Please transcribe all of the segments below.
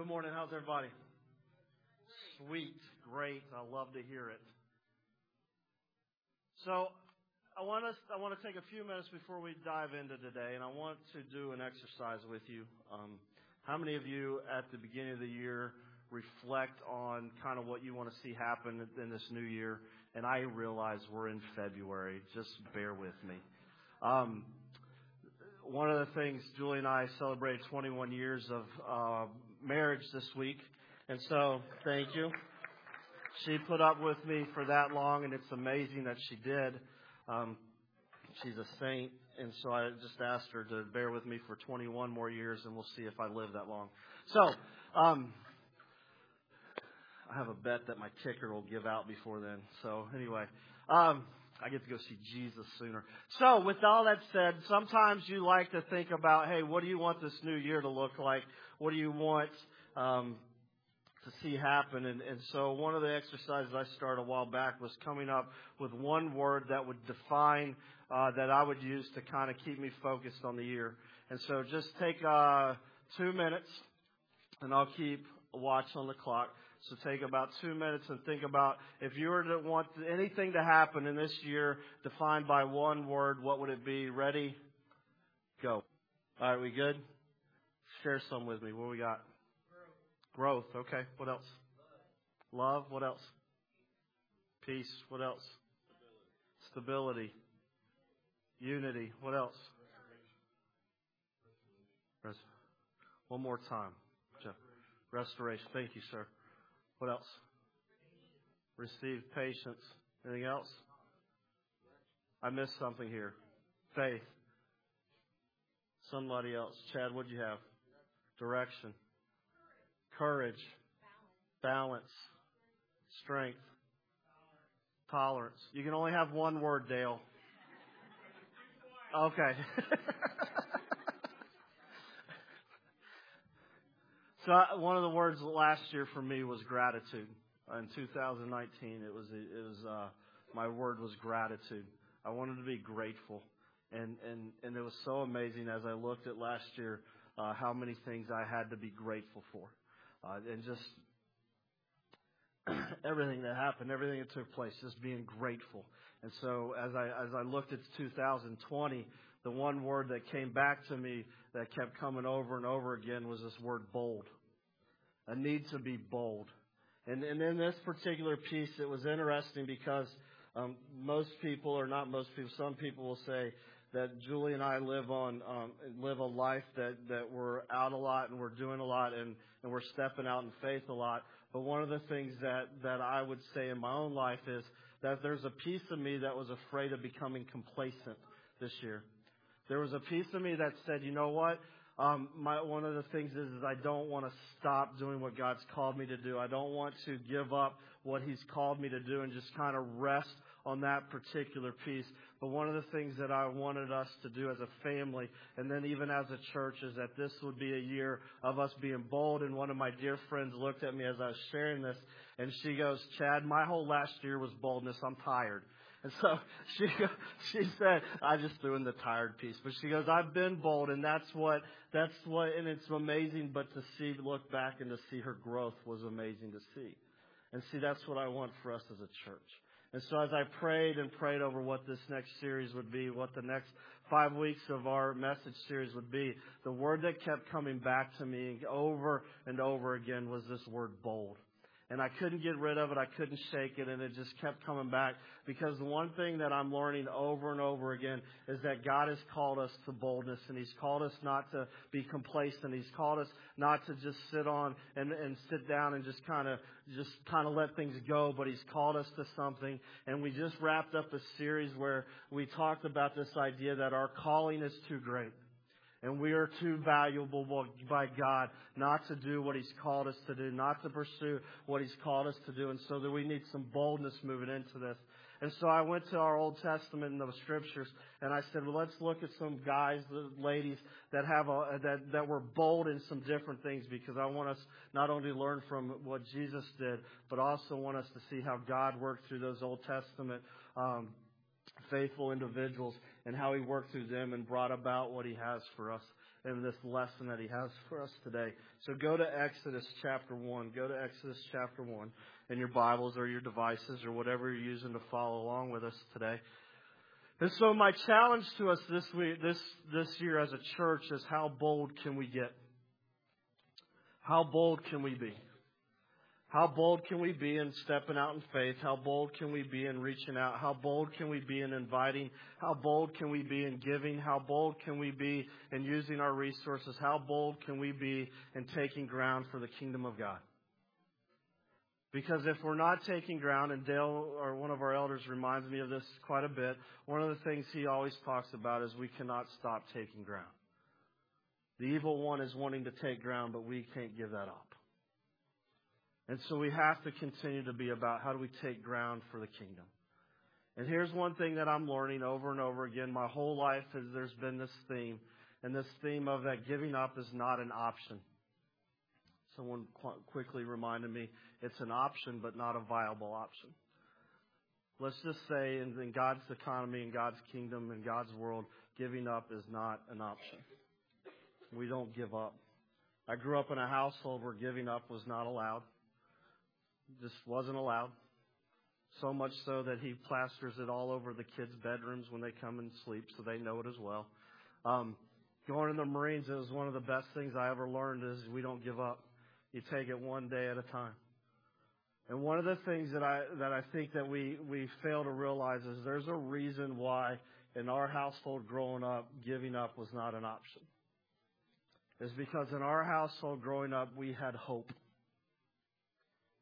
Good morning. How's everybody? Sweet. Great. I love to hear it. So I want us, I want to take a few minutes before we dive into today, and I want to do an exercise with you. Um, how many of you at the beginning of the year reflect on kind of what you want to see happen in this new year? And I realize we're in February. Just bear with me. Um, one of the things Julie and I celebrated 21 years of uh, marriage this week, and so thank you. She put up with me for that long, and it's amazing that she did. Um, she's a saint, and so I just asked her to bear with me for 21 more years, and we'll see if I live that long. So, um, I have a bet that my ticker will give out before then. So anyway, um, I get to go see Jesus sooner. So with all that said, sometimes you like to think about, hey, what do you want this new year to look like? What do you want um, to see happen? And, and so one of the exercises I started a while back was coming up with one word that would define uh, that I would use to kind of keep me focused on the year. And so just take uh, two minutes, and I'll keep a watch on the clock. So take about two minutes and think about if you were to want anything to happen in this year defined by one word, what would it be? Ready? Go. All right, we good? Share some with me. What we got? Growth. Growth. Okay. What else? Love. Love. What else? Peace. What else? Stability. Stability. Unity. What else? Restoration. One more time, Jeff. Restoration. Thank you, sir. What else? Receive patience. Anything else? I missed something here. Faith. Somebody else. Chad, what'd you have? Direction. Courage. Balance. Strength. Tolerance. You can only have one word, Dale. Okay. So I, one of the words last year for me was gratitude. In 2019, it was it was uh, my word was gratitude. I wanted to be grateful, and and and it was so amazing as I looked at last year uh, how many things I had to be grateful for, uh, and just everything that happened, everything that took place, just being grateful. And so as I as I looked at 2020, the one word that came back to me that kept coming over and over again was this word bold. A need to be bold. And, and in this particular piece, it was interesting because um, most people, or not most people, some people will say that Julie and I live on um, live a life that that we're out a lot and we're doing a lot and and we're stepping out in faith a lot. But one of the things that that I would say in my own life is that there's a piece of me that was afraid of becoming complacent this year. There was a piece of me that said, you know what? Um, my, one of the things is, is I don't want to stop doing what God's called me to do. I don't want to give up what He's called me to do and just kind of rest on that particular piece. But one of the things that I wanted us to do as a family and then even as a church is that this would be a year of us being bold. And one of my dear friends looked at me as I was sharing this and she goes, Chad, my whole last year was boldness. I'm tired. And so she she said, I just threw in the tired piece, but she goes, I've been bold, and that's what that's what, and it's amazing. But to see, look back, and to see her growth was amazing to see, and see that's what I want for us as a church. And so as I prayed and prayed over what this next series would be, what the next five weeks of our message series would be, the word that kept coming back to me over and over again was this word bold and I couldn't get rid of it. I couldn't shake it, and it just kept coming back. Because the one thing that I'm learning over and over again is that God has called us to boldness, and He's called us not to be complacent. He's called us not to just sit on and, and sit down and just kind of just kind of let things go, but He's called us to something. And we just wrapped up a series where we talked about this idea that our calling is too great. And we are too valuable by God not to do what He's called us to do, not to pursue what He's called us to do. And so that we need some boldness moving into this. And so I went to our Old Testament and the scriptures and I said, well, let's look at some guys, ladies that have a, that, that were bold in some different things because I want us not only learn from what Jesus did, but also want us to see how God worked through those Old Testament, um, faithful individuals and how he worked through them and brought about what he has for us in this lesson that he has for us today. So go to Exodus chapter 1. Go to Exodus chapter 1 in your Bibles or your devices or whatever you're using to follow along with us today. And so my challenge to us this week, this, this year as a church is how bold can we get? How bold can we be? How bold can we be in stepping out in faith? How bold can we be in reaching out? How bold can we be in inviting? How bold can we be in giving? How bold can we be in using our resources? How bold can we be in taking ground for the kingdom of God? Because if we're not taking ground, and Dale, or one of our elders, reminds me of this quite a bit, one of the things he always talks about is we cannot stop taking ground. The evil one is wanting to take ground, but we can't give that up. And so we have to continue to be about how do we take ground for the kingdom. And here's one thing that I'm learning over and over again. My whole life is there's been this theme, and this theme of that giving up is not an option. Someone qu- quickly reminded me it's an option, but not a viable option. Let's just say in, in God's economy, in God's kingdom, in God's world, giving up is not an option. We don't give up. I grew up in a household where giving up was not allowed just wasn't allowed. So much so that he plasters it all over the kids' bedrooms when they come and sleep, so they know it as well. Um, going in the Marines is one of the best things I ever learned is we don't give up. You take it one day at a time. And one of the things that I that I think that we we fail to realize is there's a reason why in our household growing up giving up was not an option. Is because in our household growing up we had hope.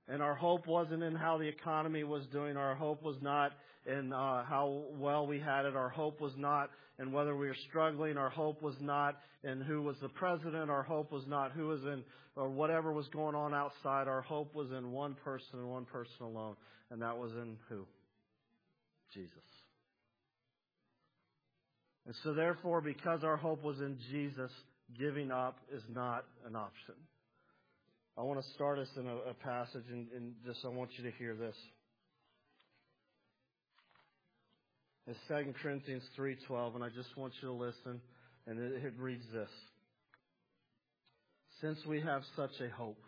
And our hope wasn't in how the economy was doing. Our hope was not in uh, how well we had it. Our hope was not in whether we were struggling. Our hope was not in who was the president. Our hope was not who was in or whatever was going on outside. Our hope was in one person and one person alone. And that was in who? Jesus. And so therefore, because our hope was in Jesus, giving up is not an option. I want to start us in a, a passage, and, and, just I want you to hear this. It's 2 Corinthians 3.12, and I just want you to listen, and it, it reads this. Since we have such a hope,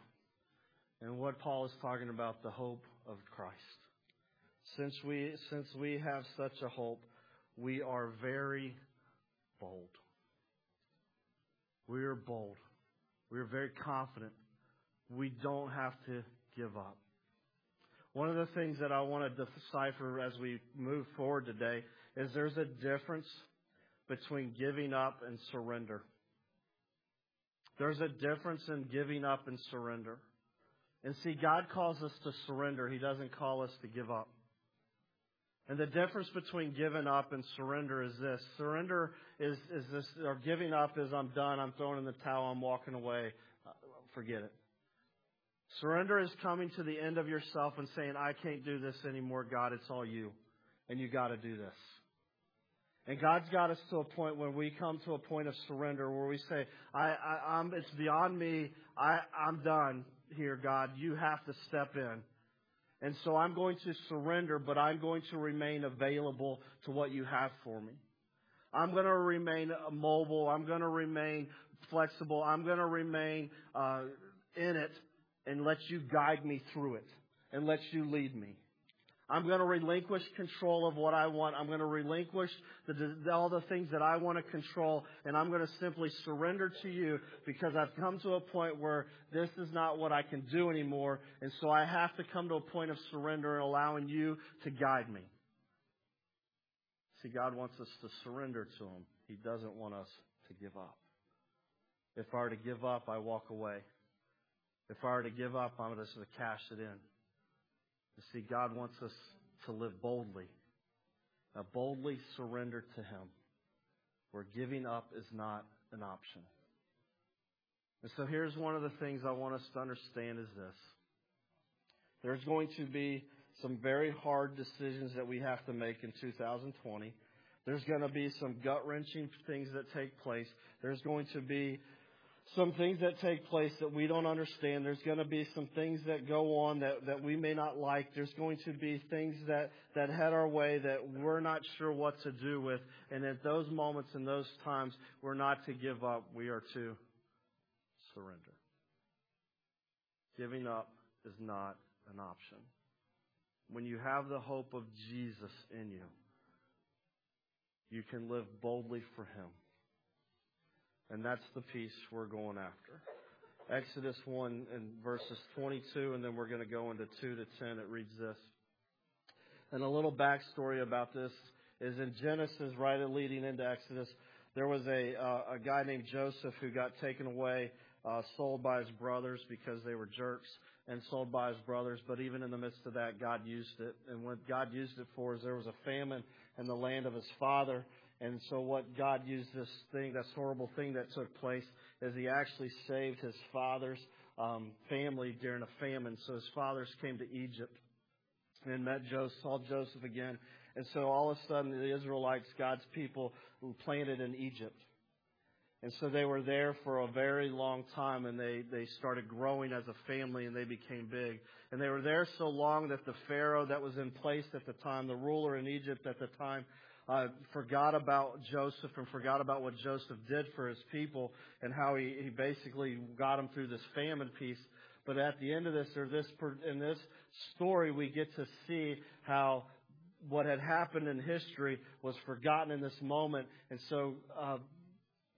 and what Paul is talking about, the hope of Christ. Since we, since we have such a hope, we are very bold. We are bold. We are very confident we don't have to give up. One of the things that I want to decipher as we move forward today is there's a difference between giving up and surrender. There's a difference in giving up and surrender. And see, God calls us to surrender. He doesn't call us to give up. And the difference between giving up and surrender is this. Surrender is, is this, or giving up is I'm done, I'm throwing in the towel, I'm walking away. Uh, forget it. Surrender is coming to the end of yourself and saying, I can't do this anymore, God, it's all you. And you gotta do this. And God's got us to a point where we come to a point of surrender where we say, I, I, I'm, it's beyond me. I, I'm done here, God. You have to step in. And so I'm going to surrender, but I'm going to remain available to what you have for me. I'm going to remain mobile. I'm going to remain flexible. I'm going to remain uh, in it and let you guide me through it and let you lead me. I'm going to relinquish control of what I want. I'm going to relinquish the, all the things that I want to control, and I'm going to simply surrender to you because I've come to a point where this is not what I can do anymore, and so I have to come to a point of surrender and allowing you to guide me. See, God wants us to surrender to Him. He doesn't want us to give up. If I were to give up, I walk away. If I were to give up, I'm just going to cash it in. You see, God wants us to live boldly, a boldly surrender to Him, where giving up is not an option. And so here's one of the things I want us to understand is this. There's going to be some very hard decisions that we have to make in 2020. There's going to be some gut wrenching things that take place. There's going to be some things that take place that we don't understand. There's going to be some things that go on that, that we may not like. There's going to be things that, that head our way that we're not sure what to do with. And at those moments and those times, we're not to give up. We are to surrender. Giving up is not an option. When you have the hope of Jesus in you, you can live boldly for Him. And that's the piece we're going after. Exodus 1 and verses 22, and then we're going to go into 2 to 10. It reads this. And a little backstory about this is in Genesis, right leading into Exodus, there was a, uh, a guy named Joseph who got taken away, uh, sold by his brothers because they were jerks, and sold by his brothers. But even in the midst of that, God used it. And what God used it for is there was a famine in the land of his father, and so what God used this thing, this horrible thing that took place, is He actually saved His father's um, family during a famine. So His fathers came to Egypt and met Joseph, saw Joseph again. And so all of a sudden the Israelites, God's people, planted in Egypt. And so they were there for a very long time and they, they started growing as a family and they became big. And they were there so long that the Pharaoh that was in place at the time, the ruler in Egypt at the time, uh, forgot about Joseph and forgot about what Joseph did for his people and how he, he basically got them through this famine piece. But at the end of this, or this in this story, we get to see how what had happened in history was forgotten in this moment, and so uh,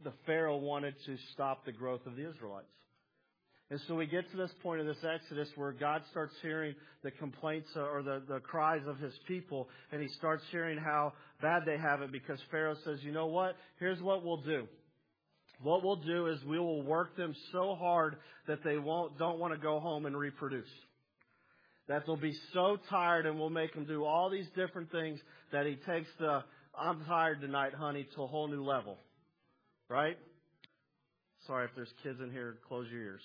the Pharaoh wanted to stop the growth of the Israelites. And so we get to this point of this Exodus where God starts hearing the complaints uh, or the, the cries of his people, and he starts hearing how bad they have it because Pharaoh says, you know what? Here's what we'll do. What we'll do is we will work them so hard that they won't, don't want to go home and reproduce. That they'll be so tired and we'll make them do all these different things that he takes the, I'm tired tonight, honey, to a whole new level. Right? Sorry if there's kids in here, close your ears.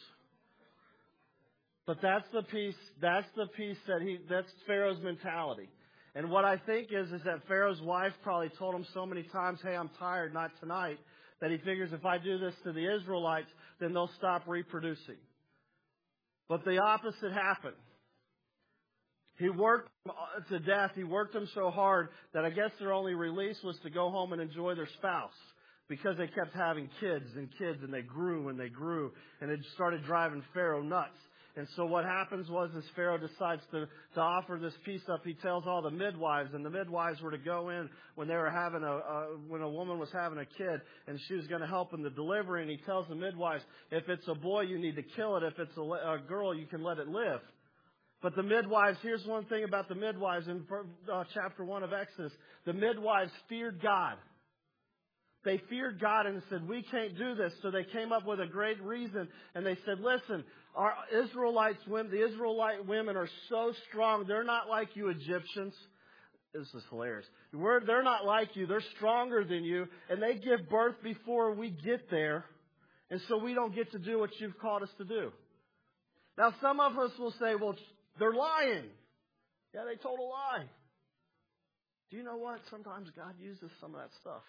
But that's the piece, that's the piece that he, that's Pharaoh's mentality. And what I think is, is that Pharaoh's wife probably told him so many times, hey, I'm tired, not tonight, that he figures if I do this to the Israelites, then they'll stop reproducing. But the opposite happened. He worked to death. He worked them so hard that I guess their only release was to go home and enjoy their spouse because they kept having kids and kids and they grew and they grew and it started driving Pharaoh nuts. And so what happens was as Pharaoh decides to, to offer this piece up, he tells all the midwives, and the midwives were to go in when they were having a, uh, when a woman was having a kid, and she was going to help in the delivery, and he tells the midwives, if it's a boy, you need to kill it. If it's a, a girl, you can let it live. But the midwives, here's one thing about the midwives in uh, chapter 1 of Exodus. The midwives feared God. They feared God and said, we can't do this. So they came up with a great reason and they said, listen, our Israelites women, the Israelite women are so strong. They're not like you Egyptians. This is hilarious. We're, they're not like you. They're stronger than you and they give birth before we get there. And so we don't get to do what you've called us to do. Now some of us will say, well, they're lying. Yeah, they told a lie. Do you know what? Sometimes God uses some of that stuff.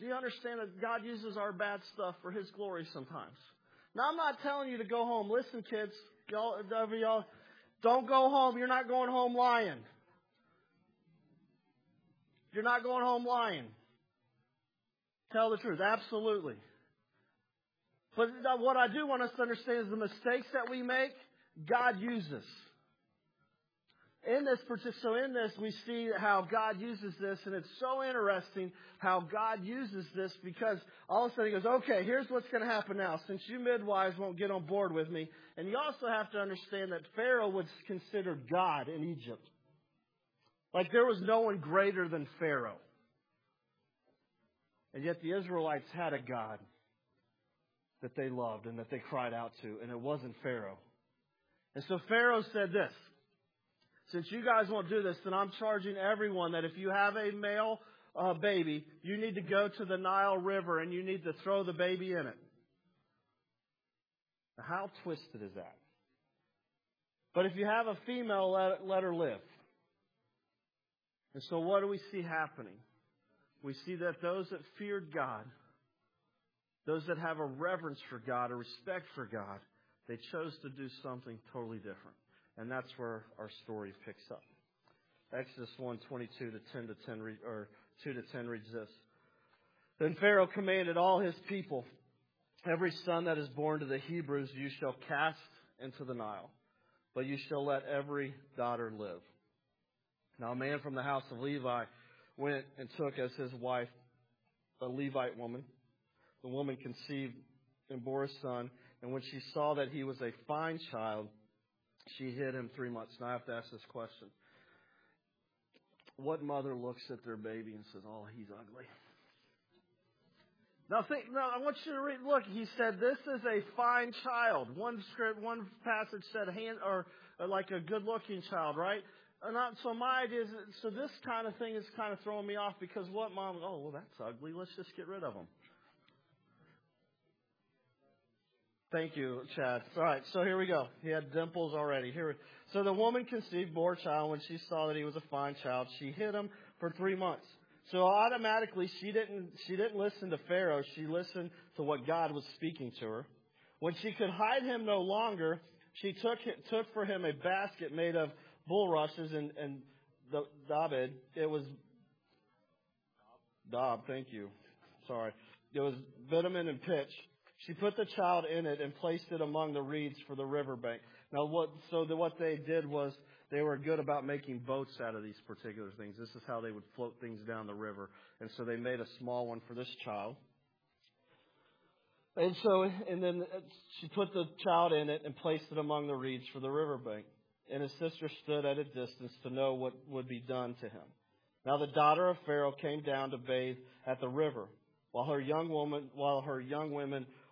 Do you understand that God uses our bad stuff for His glory sometimes? Now, I'm not telling you to go home. Listen, kids, y'all, y'all, don't go home. You're not going home lying. You're not going home lying. Tell the truth. Absolutely. But uh, what I do want us to understand is the mistakes that we make, God uses in this so in this we see how God uses this, and it's so interesting how God uses this because all of a sudden he goes, okay, here's what's going to happen now. Since you midwives won't get on board with me, and you also have to understand that Pharaoh was considered God in Egypt. Like there was no one greater than Pharaoh. And yet the Israelites had a God that they loved and that they cried out to, and it wasn't Pharaoh. And so Pharaoh said this since you guys won't do this, then I'm charging everyone that if you have a male uh, baby, you need to go to the Nile River and you need to throw the baby in it. Now, how twisted is that? But if you have a female, let, let her live. And so what do we see happening? We see that those that feared God those that have a reverence for God, a respect for God, they chose to do something totally different. And that's where our story picks up. Exodus 1, 22 to 10 to 10, or 2 to 10 reads this. Then Pharaoh commanded all his people, Every son that is born to the Hebrews you shall cast into the Nile, but you shall let every daughter live. Now a man from the house of Levi went and took as his wife a Levite woman. The woman conceived and bore a son, and when she saw that he was a fine child, she hid him three months. Now I have to ask this question. What mother looks at their baby and says, Oh, he's ugly? Now think, now I want you to read, look, he said, this is a fine child. One script, one passage said hand, or, or like a good looking child, right? And not, so my idea is, so this kind of thing is kind of throwing me off because what mom, oh, well that's ugly, let's just get rid of them. Thank you, Chad. All right, so here we go. He had dimples already. Here, so the woman conceived, bore a child. When she saw that he was a fine child, she hid him for three months. So automatically, she didn't she didn't listen to Pharaoh. She listened to what God was speaking to her. When she could hide him no longer, she took took for him a basket made of bulrushes and and the David. It was Dob. Thank you. Sorry. It was bitumen and pitch. She put the child in it and placed it among the reeds for the riverbank. Now, what so the, what they did was they were good about making boats out of these particular things. This is how they would float things down the river, and so they made a small one for this child. And so, and then she put the child in it and placed it among the reeds for the riverbank. And his sister stood at a distance to know what would be done to him. Now the daughter of Pharaoh came down to bathe at the river, while her young woman, while her young women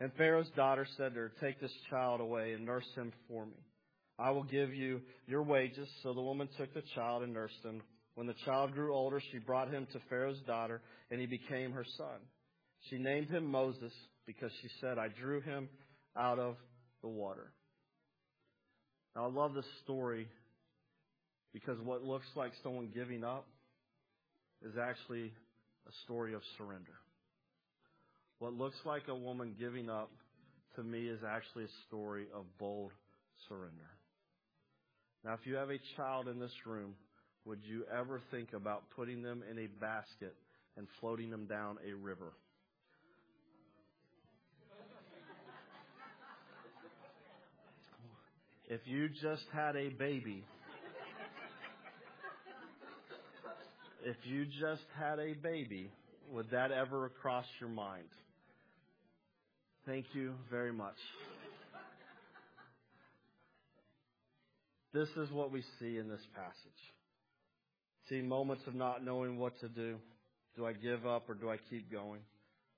And Pharaoh's daughter said to her, Take this child away and nurse him for me. I will give you your wages. So the woman took the child and nursed him. When the child grew older, she brought him to Pharaoh's daughter, and he became her son. She named him Moses because she said, I drew him out of the water. Now, I love this story because what looks like someone giving up is actually a story of surrender. What looks like a woman giving up to me is actually a story of bold surrender. Now, if you have a child in this room, would you ever think about putting them in a basket and floating them down a river? If you just had a baby, if you just had a baby, would that ever cross your mind? Thank you very much. This is what we see in this passage. See moments of not knowing what to do. Do I give up or do I keep going?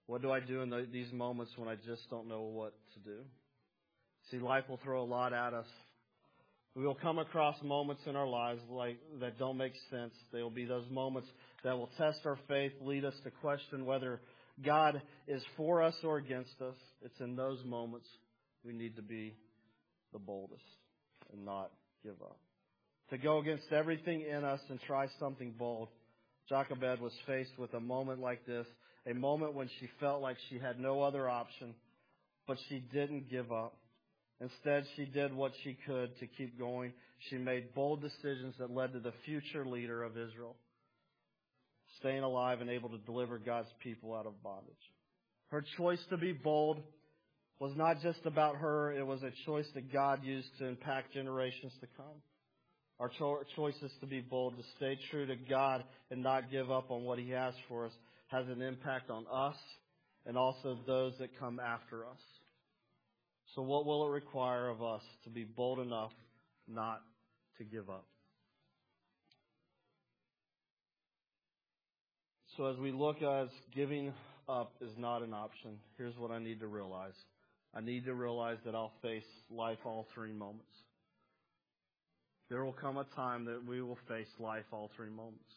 What do I do in the, these moments when I just don't know what to do? See, life will throw a lot at us. We will come across moments in our lives like that don't make sense. They will be those moments that will test our faith, lead us to question whether God is for us or against us. It's in those moments we need to be the boldest and not give up. To go against everything in us and try something bold. Jochebed was faced with a moment like this, a moment when she felt like she had no other option, but she didn't give up. Instead, she did what she could to keep going. She made bold decisions that led to the future leader of Israel, staying alive and able to deliver God's people out of bondage. Her choice to be bold was not just about her, it was a choice that God used to impact generations to come. Our cho- choices to be bold, to stay true to God and not give up on what He has for us, has an impact on us and also those that come after us. So, what will it require of us to be bold enough not to give up? So, as we look as giving up is not an option, here's what I need to realize I need to realize that I'll face life altering moments. There will come a time that we will face life altering moments.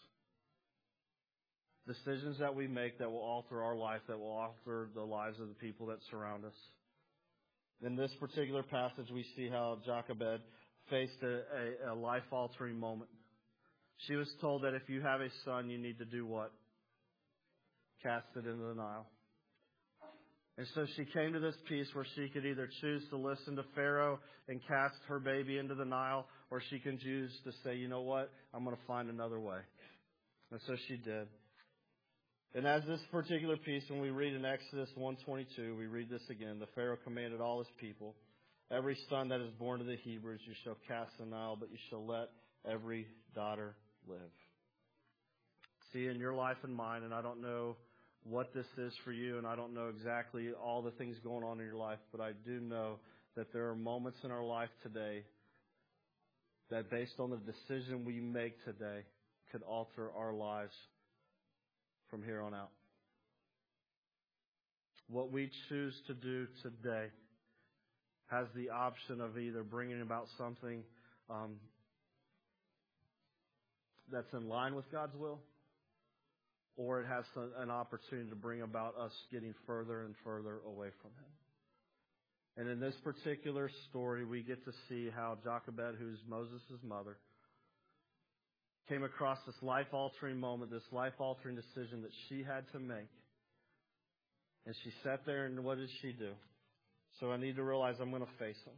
Decisions that we make that will alter our life, that will alter the lives of the people that surround us. In this particular passage, we see how Jochebed faced a, a, a life altering moment. She was told that if you have a son, you need to do what? Cast it into the Nile. And so she came to this piece where she could either choose to listen to Pharaoh and cast her baby into the Nile, or she can choose to say, you know what, I'm going to find another way. And so she did. And as this particular piece, when we read in Exodus 1:22, we read this again. The Pharaoh commanded all his people, every son that is born to the Hebrews you shall cast the Nile, but you shall let every daughter live. See, in your life and mine, and I don't know what this is for you, and I don't know exactly all the things going on in your life, but I do know that there are moments in our life today that, based on the decision we make today, could alter our lives from here on out. What we choose to do today has the option of either bringing about something um, that's in line with God's will or it has an opportunity to bring about us getting further and further away from Him. And in this particular story, we get to see how Jochebed, who's Moses' mother, came across this life altering moment, this life altering decision that she had to make. And she sat there, and what did she do? So I need to realize I'm going to face them.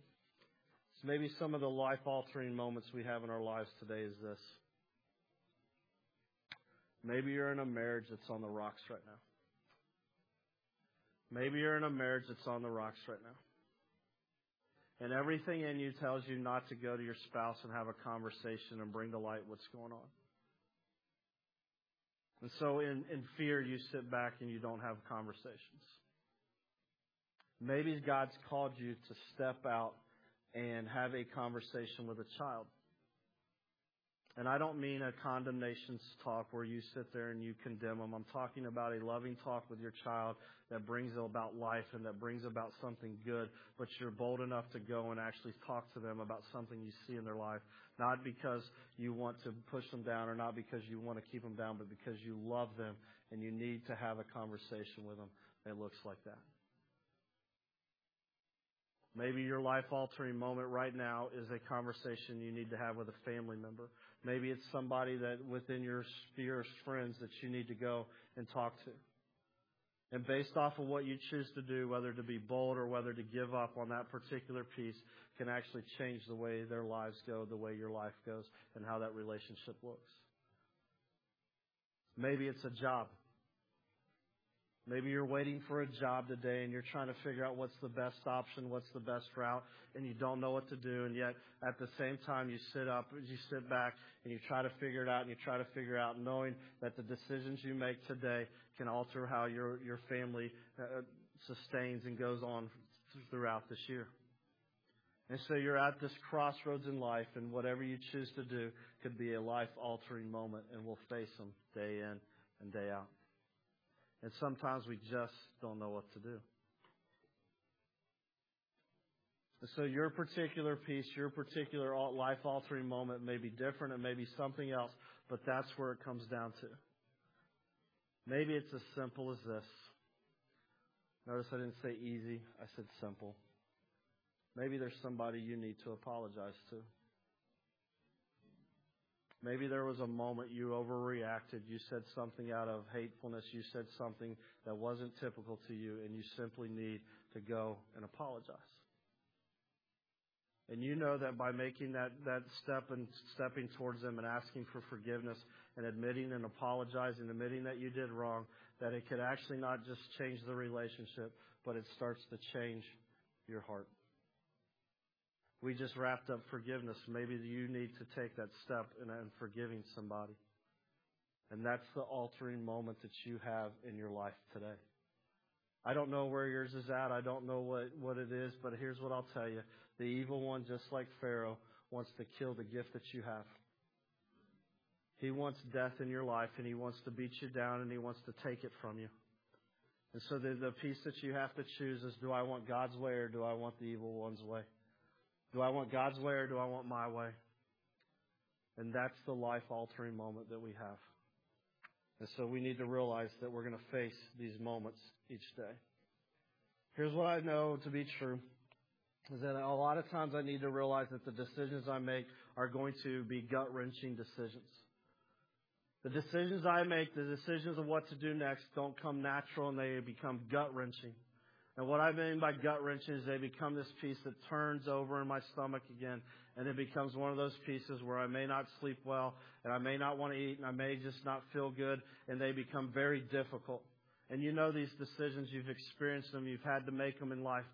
So maybe some of the life altering moments we have in our lives today is this. Maybe you're in a marriage that's on the rocks right now. Maybe you're in a marriage that's on the rocks right now. And everything in you tells you not to go to your spouse and have a conversation and bring to light what's going on. And so in, in fear, you sit back and you don't have conversations. Maybe God's called you to step out and have a conversation with a child. And I don't mean a condemnation talk where you sit there and you condemn them. I'm talking about a loving talk with your child that brings about life and that brings about something good, but you're bold enough to go and actually talk to them about something you see in their life. Not because you want to push them down or not because you want to keep them down, but because you love them and you need to have a conversation with them that looks like that. Maybe your life altering moment right now is a conversation you need to have with a family member. Maybe it's somebody that within your sphere of friends that you need to go and talk to. And based off of what you choose to do, whether to be bold or whether to give up on that particular piece, can actually change the way their lives go, the way your life goes, and how that relationship looks. Maybe it's a job. Maybe you're waiting for a job today and you're trying to figure out what's the best option, what's the best route, and you don't know what to do. And yet, at the same time, you sit up, you sit back, and you try to figure it out, and you try to figure out, knowing that the decisions you make today can alter how your your family uh, sustains and goes on throughout this year. And so you're at this crossroads in life, and whatever you choose to do could be a life altering moment, and we'll face them day in and day out. And sometimes we just don't know what to do. So your particular piece, your particular life altering moment may be different. It may be something else, but that's where it comes down to. Maybe it's as simple as this. Notice I didn't say easy, I said simple. Maybe there's somebody you need to apologize to. Maybe there was a moment you overreacted. You said something out of hatefulness. You said something that wasn't typical to you, and you simply need to go and apologize. And you know that by making that, that step and stepping towards them and asking for forgiveness and admitting and apologizing, admitting that you did wrong, that it could actually not just change the relationship, but it starts to change your heart. We just wrapped up forgiveness. Maybe you need to take that step in, in forgiving somebody. And that's the altering moment that you have in your life today. I don't know where yours is at. I don't know what, what it is, but here's what I'll tell you. The evil one, just like Pharaoh, wants to kill the gift that you have. He wants death in your life and he wants to beat you down and he wants to take it from you. And so the, the piece that you have to choose is do I want God's way or do I want the evil one's way? Do I want God's way or do I want my way? And that's the life altering moment that we have. And so we need to realize that we're going to face these moments each day. Here's what I know to be true is that a lot of times I need to realize that the decisions I make are going to be gut wrenching decisions. The decisions I make, the decisions of what to do next, don't come natural and they become gut wrenching. And what I mean by gut wrenching is they become this piece that turns over in my stomach again, and it becomes one of those pieces where I may not sleep well, and I may not want to eat, and I may just not feel good, and they become very difficult. And you know these decisions, you've experienced them, you've had to make them in life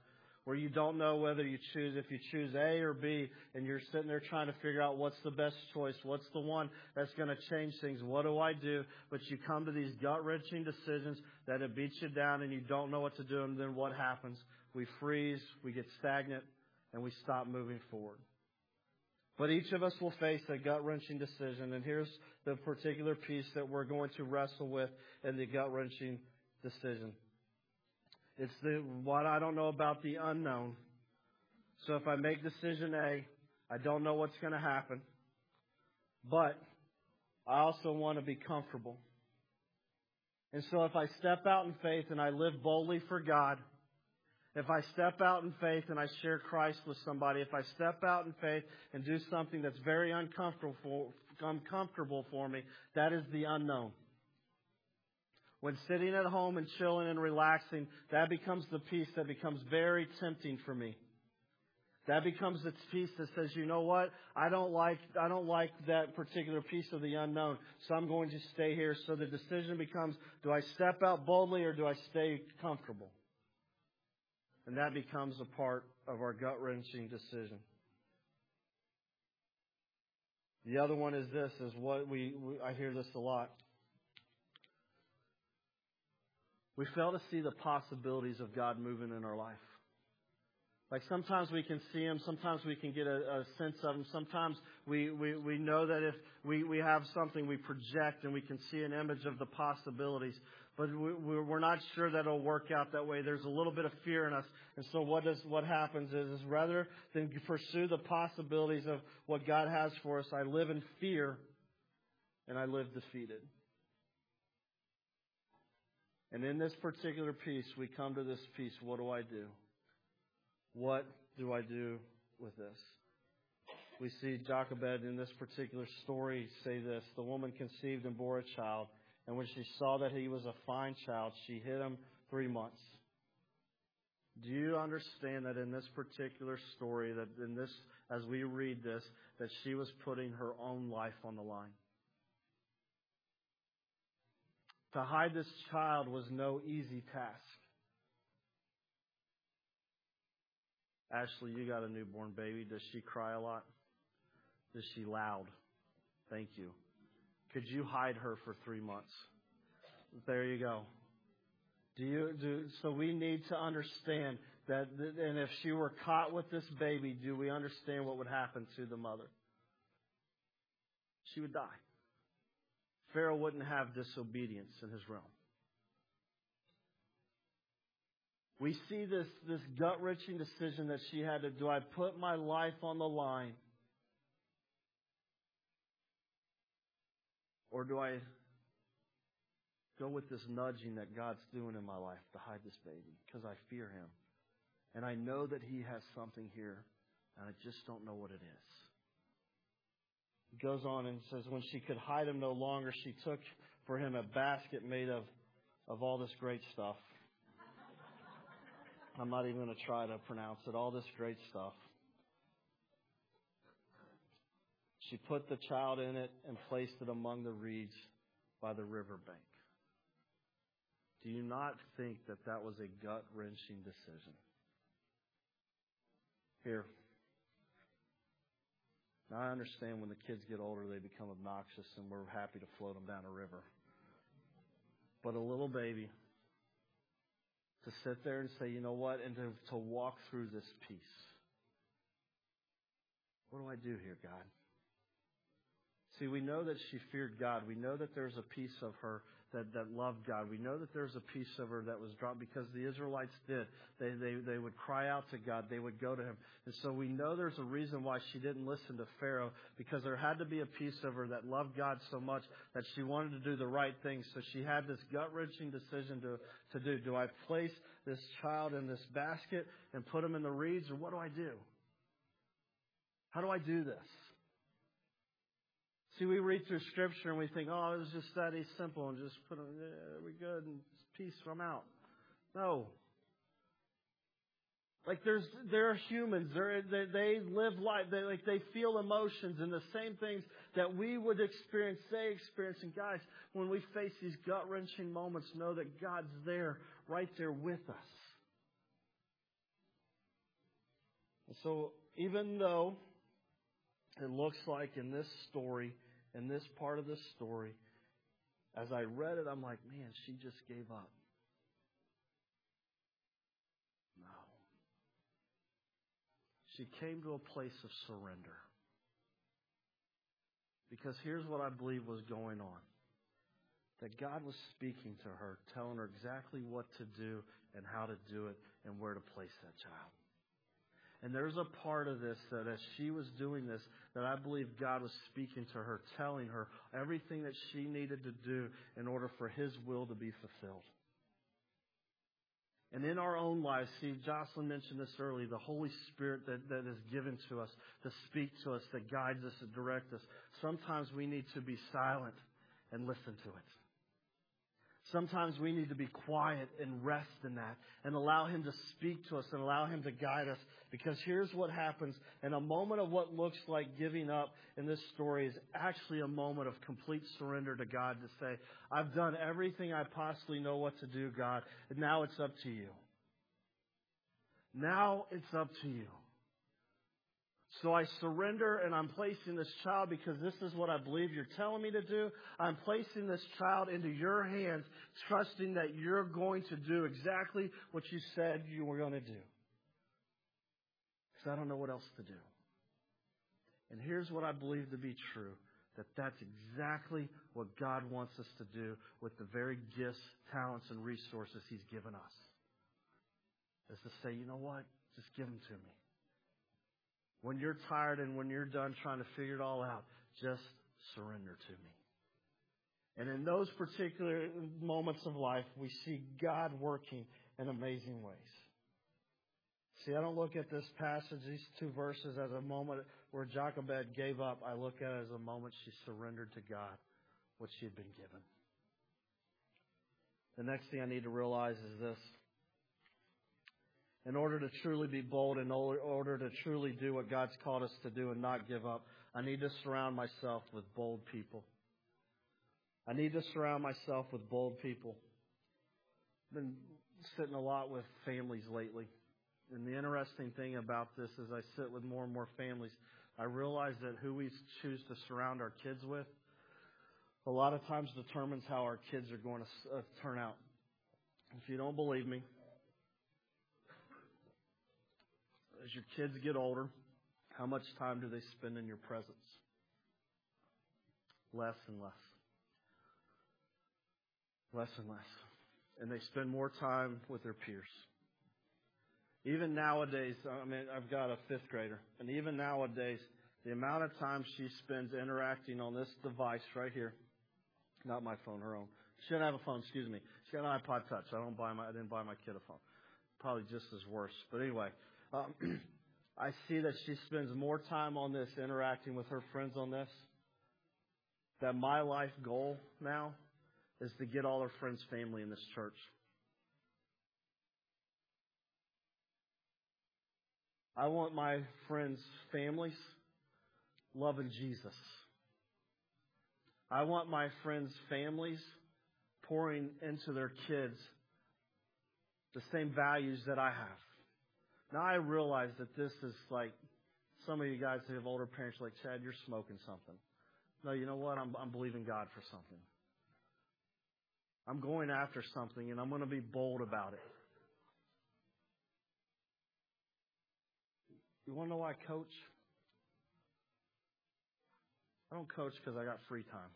where you don't know whether you choose, if you choose A or B, and you're sitting there trying to figure out what's the best choice, what's the one that's going to change things, what do I do? But you come to these gut wrenching decisions that it beats you down and you don't know what to do, and then what happens? We freeze, we get stagnant, and we stop moving forward. But each of us will face a gut wrenching decision, and here's the particular piece that we're going to wrestle with in the gut wrenching decision. It's the what I don't know about the unknown. So if I make decision A, I don't know what's going to happen. But I also want to be comfortable. And so if I step out in faith and I live boldly for God, if I step out in faith and I share Christ with somebody, if I step out in faith and do something that's very uncomfortable, uncomfortable for me, that is the unknown. When sitting at home and chilling and relaxing, that becomes the piece that becomes very tempting for me. That becomes the piece that says, you know what? I don't like, I don't like that particular piece of the unknown, so I'm going to stay here. So the decision becomes, do I step out boldly or do I stay comfortable? And that becomes a part of our gut wrenching decision. The other one is this, is what we, we I hear this a lot. We fail to see the possibilities of God moving in our life. Like sometimes we can see Him, sometimes we can get a, a sense of Him, sometimes we, we, we know that if we, we have something we project and we can see an image of the possibilities, but we, we're not sure that it'll work out that way. There's a little bit of fear in us. And so what does, what happens is, is rather than pursue the possibilities of what God has for us, I live in fear and I live defeated. And in this particular piece, we come to this piece what do I do? What do I do with this? We see Jochebed in this particular story say this The woman conceived and bore a child, and when she saw that he was a fine child, she hid him three months. Do you understand that in this particular story, that in this, as we read this, that she was putting her own life on the line? To hide this child was no easy task. Ashley, you got a newborn baby. Does she cry a lot? Is she loud? Thank you. Could you hide her for three months? There you go. Do you do so? We need to understand that, and if she were caught with this baby, do we understand what would happen to the mother? She would die. Pharaoh wouldn't have disobedience in his realm. We see this, this gut wrenching decision that she had to do. I put my life on the line? Or do I go with this nudging that God's doing in my life to hide this baby because I fear him? And I know that he has something here, and I just don't know what it is goes on and says, when she could hide him no longer, she took for him a basket made of, of all this great stuff. I'm not even going to try to pronounce it. All this great stuff. She put the child in it and placed it among the reeds by the riverbank. Do you not think that that was a gut wrenching decision? Here, now, I understand when the kids get older, they become obnoxious, and we're happy to float them down a river. But a little baby, to sit there and say, you know what, and to, to walk through this piece. What do I do here, God? See, we know that she feared God. We know that there's a piece of her that, that loved God. We know that there's a piece of her that was dropped because the Israelites did. They, they, they would cry out to God. They would go to Him. And so we know there's a reason why she didn't listen to Pharaoh because there had to be a piece of her that loved God so much that she wanted to do the right thing. So she had this gut wrenching decision to, to do. Do I place this child in this basket and put him in the reeds or what do I do? How do I do this? See, we read through Scripture and we think, oh, it was just that simple and just put them, yeah, we good and peace, I'm out. No. Like there's, they're humans. They're, they, they live life. They, like they feel emotions and the same things that we would experience, they experience. And guys, when we face these gut wrenching moments, know that God's there, right there with us. And so even though it looks like in this story, in this part of the story, as I read it, I'm like, man, she just gave up. No. She came to a place of surrender. Because here's what I believe was going on that God was speaking to her, telling her exactly what to do and how to do it and where to place that child. And there's a part of this that as she was doing this, that I believe God was speaking to her, telling her everything that she needed to do in order for His will to be fulfilled. And in our own lives, see, Jocelyn mentioned this earlier, the Holy Spirit that, that is given to us, to speak to us, that guides us, and directs us. Sometimes we need to be silent and listen to it. Sometimes we need to be quiet and rest in that and allow Him to speak to us and allow Him to guide us. Because here's what happens in a moment of what looks like giving up in this story is actually a moment of complete surrender to God to say, I've done everything I possibly know what to do, God, and now it's up to you. Now it's up to you. So I surrender and I'm placing this child because this is what I believe you're telling me to do. I'm placing this child into your hands, trusting that you're going to do exactly what you said you were going to do. Because I don't know what else to do. And here's what I believe to be true that that's exactly what God wants us to do with the very gifts, talents, and resources He's given us. Is to say, you know what? Just give them to me. When you're tired and when you're done trying to figure it all out, just surrender to me. And in those particular moments of life, we see God working in amazing ways. See, I don't look at this passage, these two verses, as a moment where Jochebed gave up. I look at it as a moment she surrendered to God what she had been given. The next thing I need to realize is this in order to truly be bold, in order to truly do what God's called us to do and not give up, I need to surround myself with bold people. I need to surround myself with bold people. I've been sitting a lot with families lately. And the interesting thing about this is I sit with more and more families. I realize that who we choose to surround our kids with a lot of times determines how our kids are going to uh, turn out. If you don't believe me, as your kids get older, how much time do they spend in your presence? Less and less. Less and less. And they spend more time with their peers. Even nowadays, I mean, I've got a fifth grader, and even nowadays, the amount of time she spends interacting on this device right here, not my phone, her own. She doesn't have a phone, excuse me. She got an iPod Touch. I don't buy my, I didn't buy my kid a phone. Probably just as worse. But anyway, um, I see that she spends more time on this, interacting with her friends on this. That my life goal now is to get all her friends' family in this church. I want my friends' families loving Jesus. I want my friends' families pouring into their kids the same values that I have. Now I realize that this is like some of you guys who have older parents like Chad, you're smoking something. No, you know what? I'm I'm believing God for something. I'm going after something and I'm going to be bold about it. You want to know why I coach? I don't coach because I got free time.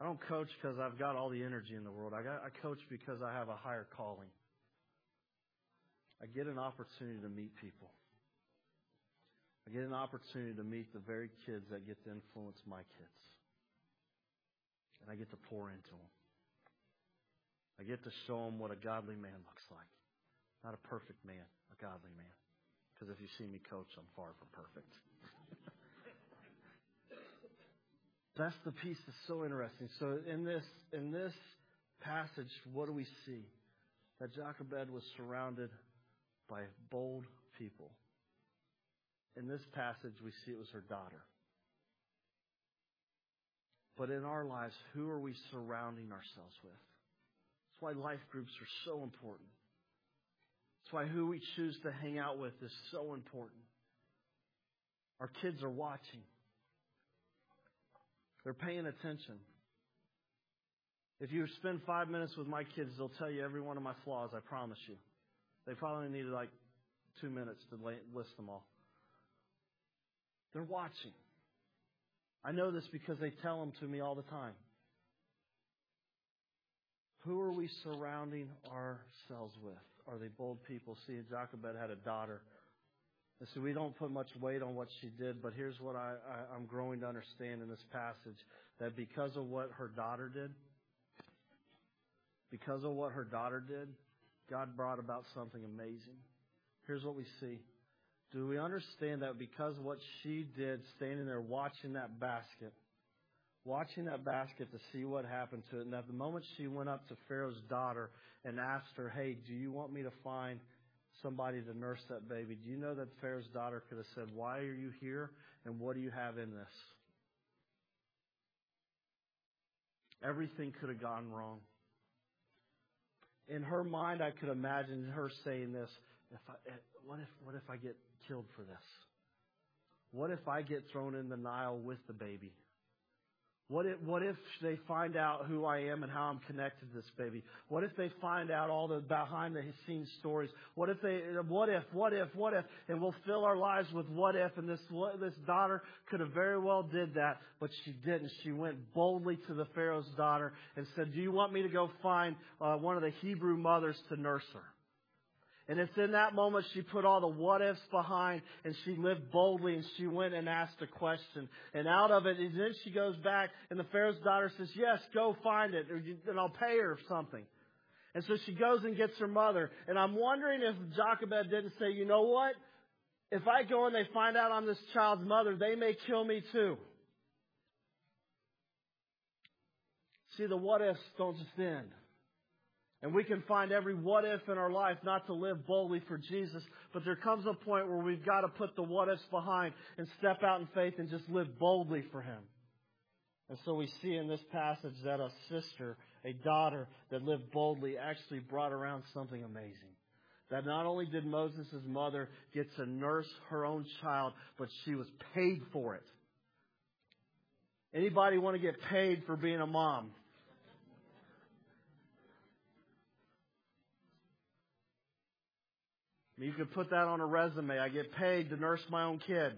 I don't coach because I've got all the energy in the world. I, got, I coach because I have a higher calling. I get an opportunity to meet people. I get an opportunity to meet the very kids that get to influence my kids. And I get to pour into them. I get to show them what a godly man looks like. Not a perfect man, a godly man. Because if you see me coach, I'm far from perfect. That's the piece that's so interesting. So in this in this passage, what do we see? That Jochebed was surrounded by bold people. In this passage, we see it was her daughter. But in our lives, who are we surrounding ourselves with? That's why life groups are so important. That's why who we choose to hang out with is so important. Our kids are watching. They're paying attention. If you spend five minutes with my kids, they'll tell you every one of my flaws, I promise you. They probably needed like two minutes to list them all. They're watching. I know this because they tell them to me all the time. Who are we surrounding ourselves with? Are they bold people? See, Jochebed had a daughter. And so we don't put much weight on what she did, but here's what I, I, I'm growing to understand in this passage that because of what her daughter did, because of what her daughter did, God brought about something amazing. Here's what we see. Do we understand that because what she did, standing there watching that basket, watching that basket to see what happened to it, and at the moment she went up to Pharaoh's daughter and asked her, Hey, do you want me to find somebody to nurse that baby? Do you know that Pharaoh's daughter could have said, Why are you here and what do you have in this? Everything could have gone wrong. In her mind, I could imagine her saying this if I, eh, what if what if I get killed for this? What if I get thrown in the Nile with the baby? What if, what if they find out who I am and how I'm connected to this baby? What if they find out all the behind the scenes stories? What if they, what if, what if, what if, and we'll fill our lives with what if, and this, this daughter could have very well did that, but she didn't. She went boldly to the Pharaoh's daughter and said, do you want me to go find uh, one of the Hebrew mothers to nurse her? And it's in that moment she put all the what ifs behind and she lived boldly and she went and asked a question. And out of it, and then she goes back and the Pharaoh's daughter says, yes, go find it and I'll pay her something. And so she goes and gets her mother. And I'm wondering if Jochebed didn't say, you know what? If I go and they find out I'm this child's mother, they may kill me too. See, the what ifs don't just end. And we can find every what if in our life not to live boldly for Jesus, but there comes a point where we've got to put the what ifs behind and step out in faith and just live boldly for Him. And so we see in this passage that a sister, a daughter that lived boldly actually brought around something amazing. That not only did Moses' mother get to nurse her own child, but she was paid for it. Anybody want to get paid for being a mom? You could put that on a resume. I get paid to nurse my own kid.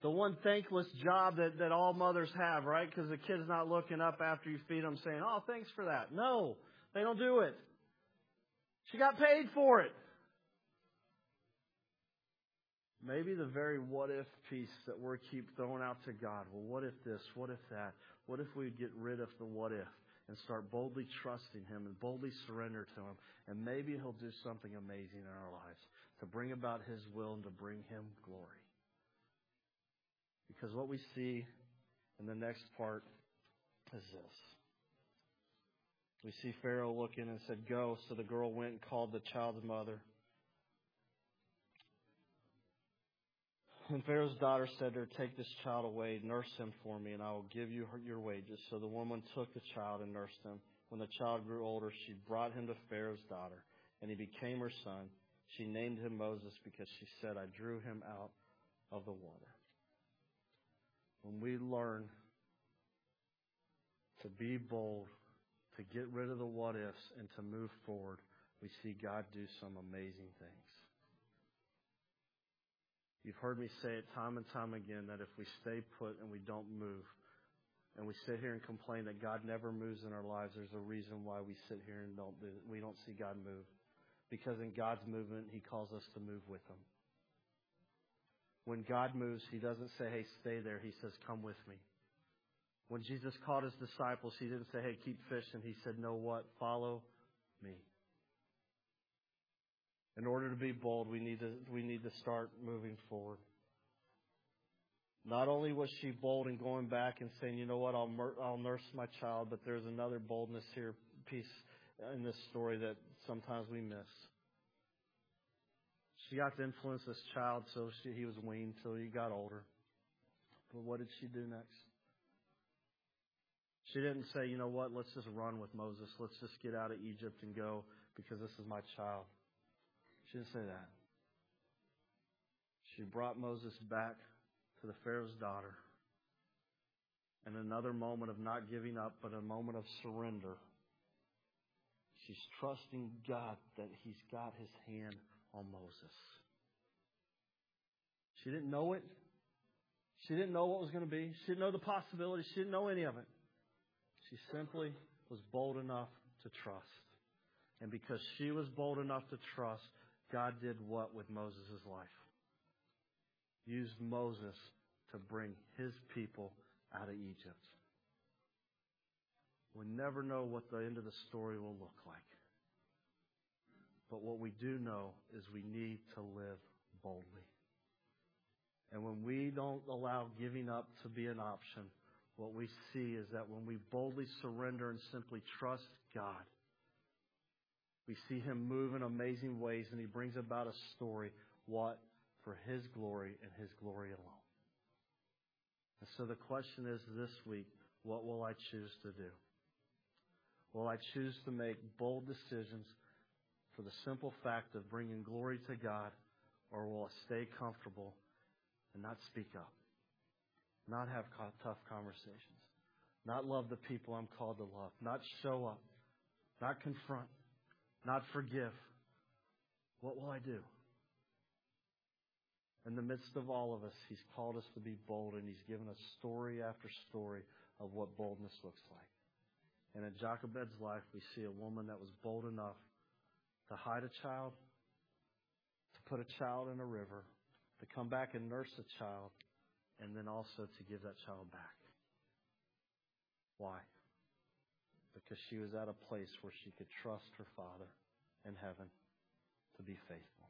The one thankless job that, that all mothers have, right? Because the kid's not looking up after you feed them saying, oh, thanks for that. No, they don't do it. She got paid for it. Maybe the very what if piece that we keep throwing out to God. Well, what if this? What if that? What if we get rid of the what if? And start boldly trusting Him and boldly surrender to Him. And maybe He'll do something amazing in our lives to bring about His will and to bring Him glory. Because what we see in the next part is this. We see Pharaoh looking and said, Go. So the girl went and called the child's mother. And Pharaoh's daughter said to her, Take this child away, nurse him for me, and I will give you your wages. So the woman took the child and nursed him. When the child grew older, she brought him to Pharaoh's daughter, and he became her son. She named him Moses because she said, I drew him out of the water. When we learn to be bold, to get rid of the what ifs, and to move forward, we see God do some amazing things. You've heard me say it time and time again that if we stay put and we don't move, and we sit here and complain that God never moves in our lives, there's a reason why we sit here and don't do, we don't see God move. Because in God's movement, He calls us to move with Him. When God moves, He doesn't say, hey, stay there. He says, come with me. When Jesus called His disciples, He didn't say, hey, keep fishing. He said, know what? Follow me. In order to be bold, we need to, we need to start moving forward. Not only was she bold in going back and saying, you know what, I'll, I'll nurse my child, but there's another boldness here, piece in this story that sometimes we miss. She got to influence this child so she, he was weaned till he got older. But what did she do next? She didn't say, you know what, let's just run with Moses. Let's just get out of Egypt and go because this is my child. She didn't say that. She brought Moses back to the Pharaoh's daughter. And another moment of not giving up, but a moment of surrender. She's trusting God that He's got His hand on Moses. She didn't know it. She didn't know what was going to be. She didn't know the possibilities. She didn't know any of it. She simply was bold enough to trust. And because she was bold enough to trust, God did what with Moses' life? used Moses to bring his people out of Egypt. We never know what the end of the story will look like. But what we do know is we need to live boldly. And when we don't allow giving up to be an option, what we see is that when we boldly surrender and simply trust God, we see Him move in amazing ways and He brings about a story. What? for His glory and His glory alone. And so the question is this week, what will I choose to do? Will I choose to make bold decisions for the simple fact of bringing glory to God, or will I stay comfortable and not speak up, not have tough conversations, not love the people I'm called to love, not show up, not confront, not forgive? What will I do? in the midst of all of us, He's called us to be bold and He's given us story after story of what boldness looks like. And in Jochebed's life, we see a woman that was bold enough to hide a child, to put a child in a river, to come back and nurse a child, and then also to give that child back. Why? Because she was at a place where she could trust her Father in heaven to be faithful.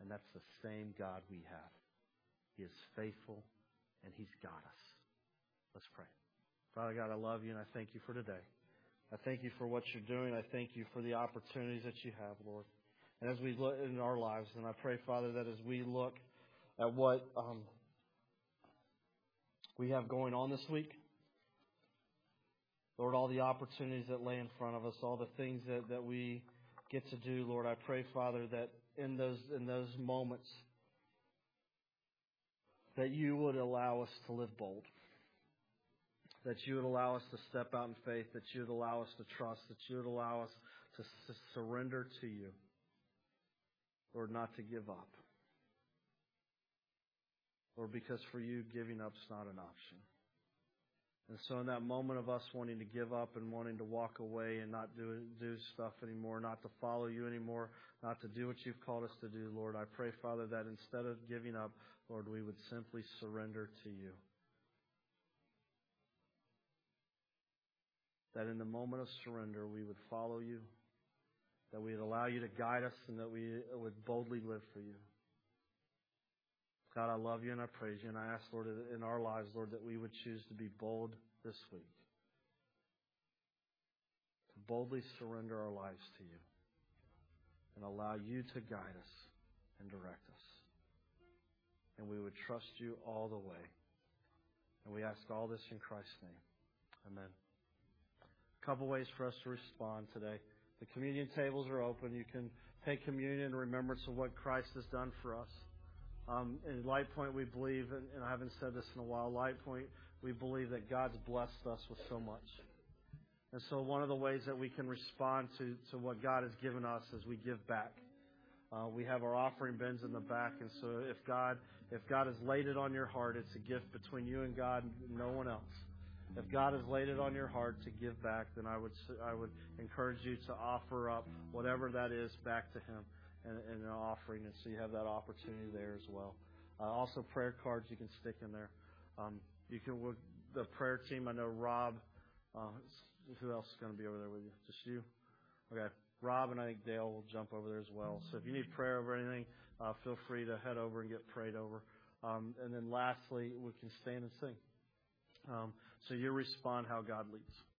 And that's the same God we have. He is faithful and He's got us. Let's pray. Father God, I love you and I thank you for today. I thank you for what you're doing. I thank you for the opportunities that you have, Lord. And as we look in our lives, and I pray, Father, that as we look at what um, we have going on this week, Lord, all the opportunities that lay in front of us, all the things that, that we get to do, Lord, I pray, Father, that in those in those moments that you would allow us to live bold. That you would allow us to step out in faith, that you would allow us to trust, that you would allow us to, surrender to you. Lord, not to give up. Lord, because for you, giving up is not an option. And so, in that moment of us wanting to give up and wanting to walk away and not do do stuff anymore, not to follow you anymore, not to do what you've called us to do, Lord, I pray, Father, that instead of giving up, Lord, we would simply surrender to you. That in the moment of surrender, we would follow you, that we would allow you to guide us, and that we would boldly live for you. God, I love you and I praise you. And I ask, Lord, in our lives, Lord, that we would choose to be bold this week. To boldly surrender our lives to you and allow you to guide us and direct us. And we would trust you all the way. And we ask all this in Christ's name. Amen. A couple ways for us to respond today. The communion tables are open. You can take communion in remembrance of what Christ has done for us. Um, in Light Point, we believe, and, I haven't said this in a while, Light Point, we believe that God's blessed us with so much. And so one of the ways that we can respond to, to what God has given us is we give back. Uh, we have our offering bins in the back, and so if God if God has laid it on your heart, it's a gift between you and God, and no one else. If God has laid it on your heart to give back, then I would I would encourage you to offer up whatever that is back to Him in, in an offering, and so you have that opportunity there as well. Uh, also, prayer cards you can stick in there. Um, you can the prayer team. I know Rob. Uh, who else is going to be over there with you? Just you. Okay. Rob and I think Dale will jump over there as well. So if you need prayer over anything, uh, feel free to head over and get prayed over. Um, and then lastly, we can stand and sing. Um, so you respond how God leads.